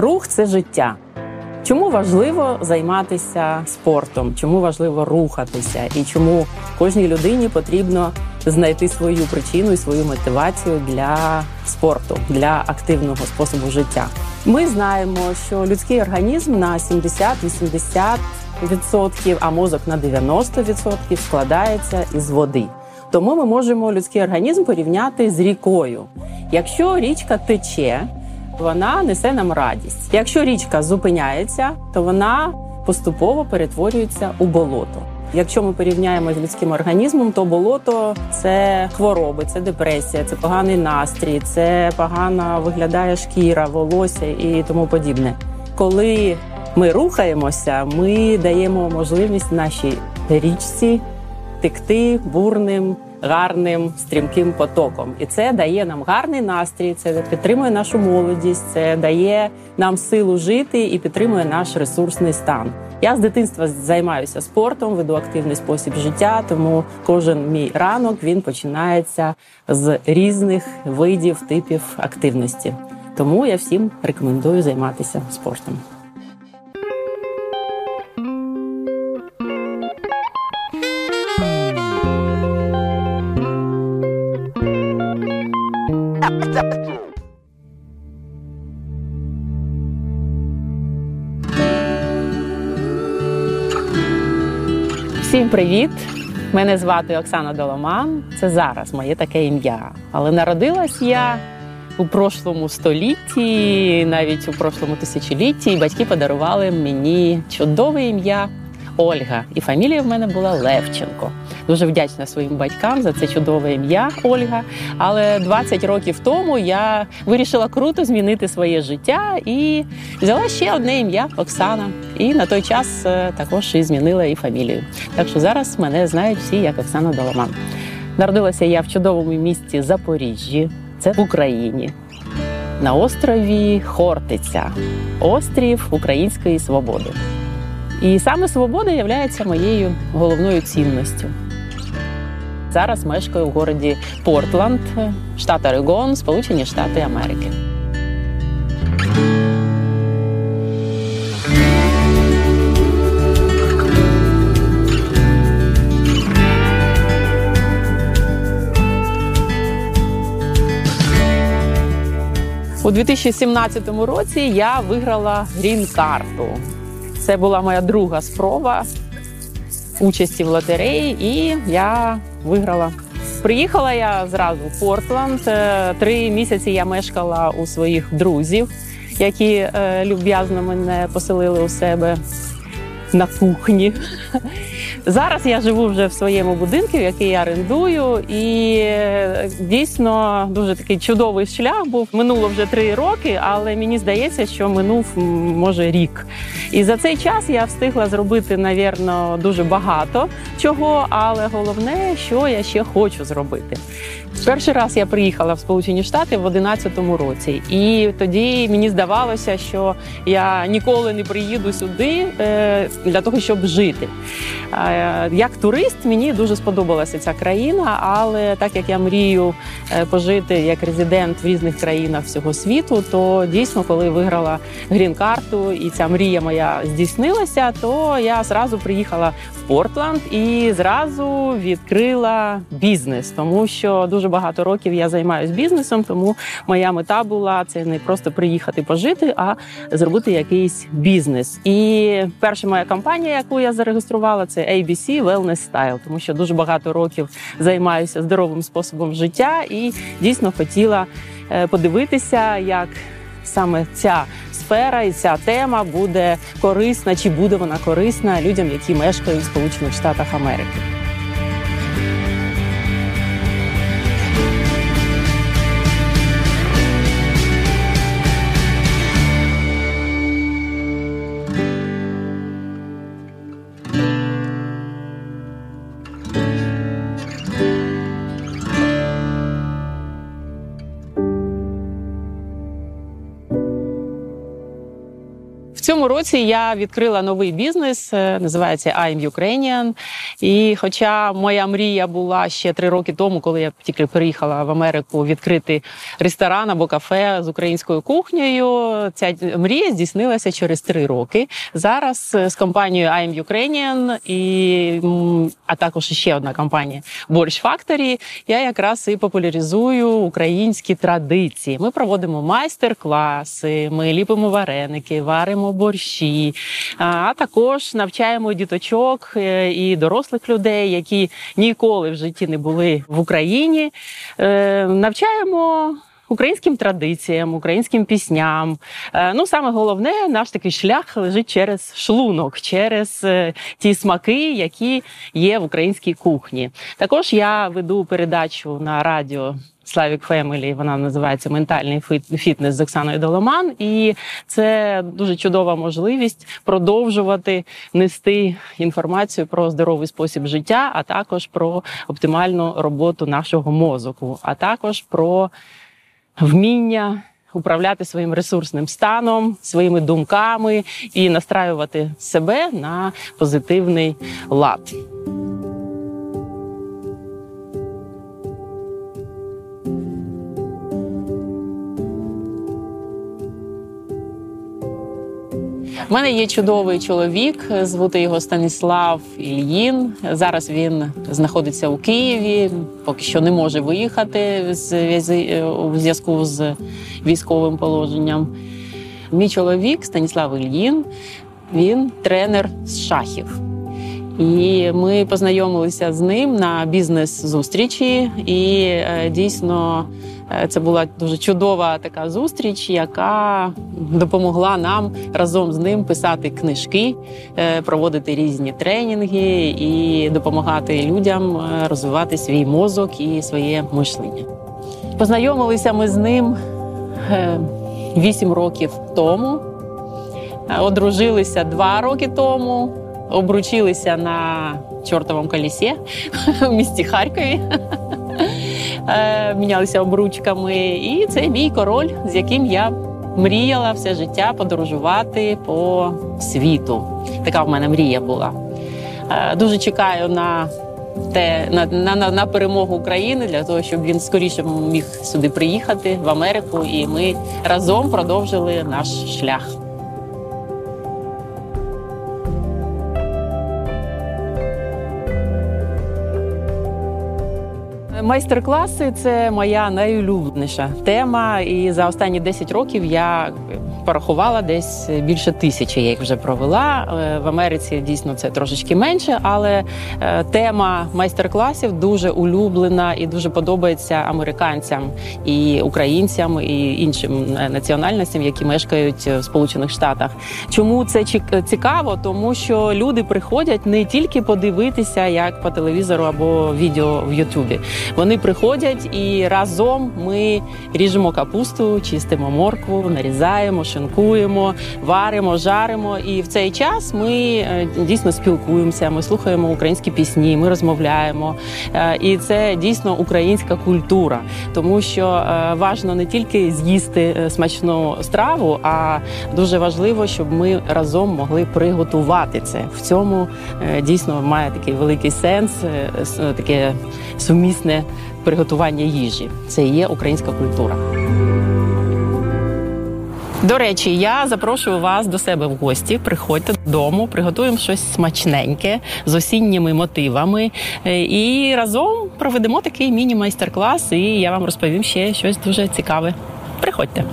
Рух це життя. Чому важливо займатися спортом? Чому важливо рухатися? І чому кожній людині потрібно знайти свою причину і свою мотивацію для спорту, для активного способу життя? Ми знаємо, що людський організм на 70-80%, а мозок на 90% складається із води. Тому ми можемо людський організм порівняти з рікою. Якщо річка тече, вона несе нам радість. Якщо річка зупиняється, то вона поступово перетворюється у болото. Якщо ми порівняємо з людським організмом, то болото це хвороби, це депресія, це поганий настрій, це погано виглядає шкіра, волосся і тому подібне. Коли ми рухаємося, ми даємо можливість нашій річці текти бурним гарним стрімким потоком, і це дає нам гарний настрій. Це підтримує нашу молодість, це дає нам силу жити і підтримує наш ресурсний стан. Я з дитинства займаюся спортом, веду активний спосіб життя, тому кожен мій ранок він починається з різних видів типів активності. Тому я всім рекомендую займатися спортом. Всім привіт! Мене звати Оксана Доломан. Це зараз моє таке ім'я. Але народилась я у прошлому столітті, навіть у прошлому тисячолітті, і батьки подарували мені чудове ім'я Ольга. І фамілія в мене була Левченко. Дуже вдячна своїм батькам за це чудове ім'я Ольга. Але 20 років тому я вирішила круто змінити своє життя і взяла ще одне ім'я Оксана. І на той час е, також і змінила і фамілію. Так що зараз мене знають всі як Оксана Доломан. Народилася я в чудовому місті Запоріжжі, це в Україні. На острові Хортиця, острів Української свободи. І саме свобода є моєю головною цінністю. Зараз мешкаю в городі Портланд, штат Орегон, Сполучені Штати Америки. У 2017 році я виграла грін-карту. Це була моя друга спроба участі в лотереї, і я виграла. Приїхала я зразу в Портланд. Е, три місяці я мешкала у своїх друзів, які е, люб'язно мене поселили у себе на кухні. Зараз я живу вже в своєму будинку, який я орендую, і е, дійсно дуже такий чудовий шлях був. Минуло вже три роки, але мені здається, що минув може рік. І за цей час я встигла зробити, навірно, дуже багато чого, але головне, що я ще хочу зробити. Перший раз я приїхала в Сполучені Штати в 2011 році, і тоді мені здавалося, що я ніколи не приїду сюди е, для того, щоб жити. Е, як турист мені дуже сподобалася ця країна, але так як я мрію е, пожити як резидент в різних країнах всього світу, то дійсно, коли виграла грін-карту і ця мрія моя здійснилася, то я зразу приїхала в Портланд і зразу відкрила бізнес, тому що дуже багато років я займаюся бізнесом, тому моя мета була це не просто приїхати пожити, а зробити якийсь бізнес. І перша моя компанія, яку я зареєструвала, це ABC Wellness Style, тому що дуже багато років займаюся здоровим способом життя і дійсно хотіла е, подивитися, як саме ця сфера і ця тема буде корисна, чи буде вона корисна людям, які мешкають в Сполучених Штатах Америки. Цьому році я відкрила новий бізнес, е, називається I'm Ukrainian. І хоча моя мрія була ще три роки тому, коли я тільки приїхала в Америку відкрити ресторан або кафе з українською кухнею, ця мрія здійснилася через три роки. Зараз з компанією I'm Ukrainian і а також ще одна компанія Борщ Factory, Я якраз і популяризую українські традиції. Ми проводимо майстер-класи, ми ліпимо вареники, варимо борщі, а також навчаємо діточок е, і дорослих людей, які ніколи в житті не були в Україні. Е, навчаємо українським традиціям, українським пісням. Е, ну саме головне, наш такий шлях лежить через шлунок, через е, ті смаки, які є в українській кухні. Також я веду передачу на радіо. Slavic Family, вона називається Ментальний фітнес з Оксаною Доломан, і це дуже чудова можливість продовжувати нести інформацію про здоровий спосіб життя, а також про оптимальну роботу нашого мозку, а також про вміння управляти своїм ресурсним станом, своїми думками і настраювати себе на позитивний лад. У мене є чудовий чоловік, звути його Станіслав Ільїн. Зараз він знаходиться у Києві, поки що не може виїхати у зв'язку з військовим положенням. Мій чоловік Станіслав Ільїн, він тренер з шахів. І ми познайомилися з ним на бізнес-зустрічі, і е, дійсно е, це була дуже чудова така зустріч, яка допомогла нам разом з ним писати книжки, е, проводити різні тренінги і допомагати людям розвивати свій мозок і своє мишлення. Познайомилися ми з ним вісім років тому, одружилися два роки тому обручилися на чортовому колісі в місті Харкові. Е, мінялися обручками, і це мій король, з яким я мріяла все життя подорожувати по світу. Така в мене мрія була. Е, дуже чекаю на те на, на, на перемогу України для того, щоб він скоріше міг сюди приїхати в Америку, і ми разом продовжили наш шлях. Майстер-класи це моя найулюбленіша тема, і за останні 10 років я порахувала десь більше тисячі. Я їх вже провела е, в Америці. Дійсно, це трошечки менше, але е, тема майстер-класів дуже улюблена і дуже подобається американцям і українцям і іншим е, національностям, які мешкають в Сполучених Штатах. Чому це цікаво? Тому що люди приходять не тільки подивитися, як по телевізору або відео в Ютубі. Вони приходять і разом ми ріжемо капусту, чистимо моркву, нарізаємо, шинкуємо, варимо, жаримо. І в цей час ми е, дійсно спілкуємося. Ми слухаємо українські пісні, ми розмовляємо. Е, і це дійсно українська культура, тому що е, важно не тільки з'їсти смачну страву, а дуже важливо, щоб ми разом могли приготувати це. В цьому дійсно має такий великий сенс, таке сумісне приготування їжі. Це і є українська культура. До речі, я запрошую вас до себе в гості. Приходьте додому, приготуємо щось смачненьке з осінніми мотивами. Е, і разом проведемо такий міні-майстер-клас, і я вам розповім ще щось дуже цікаве. Приходьте.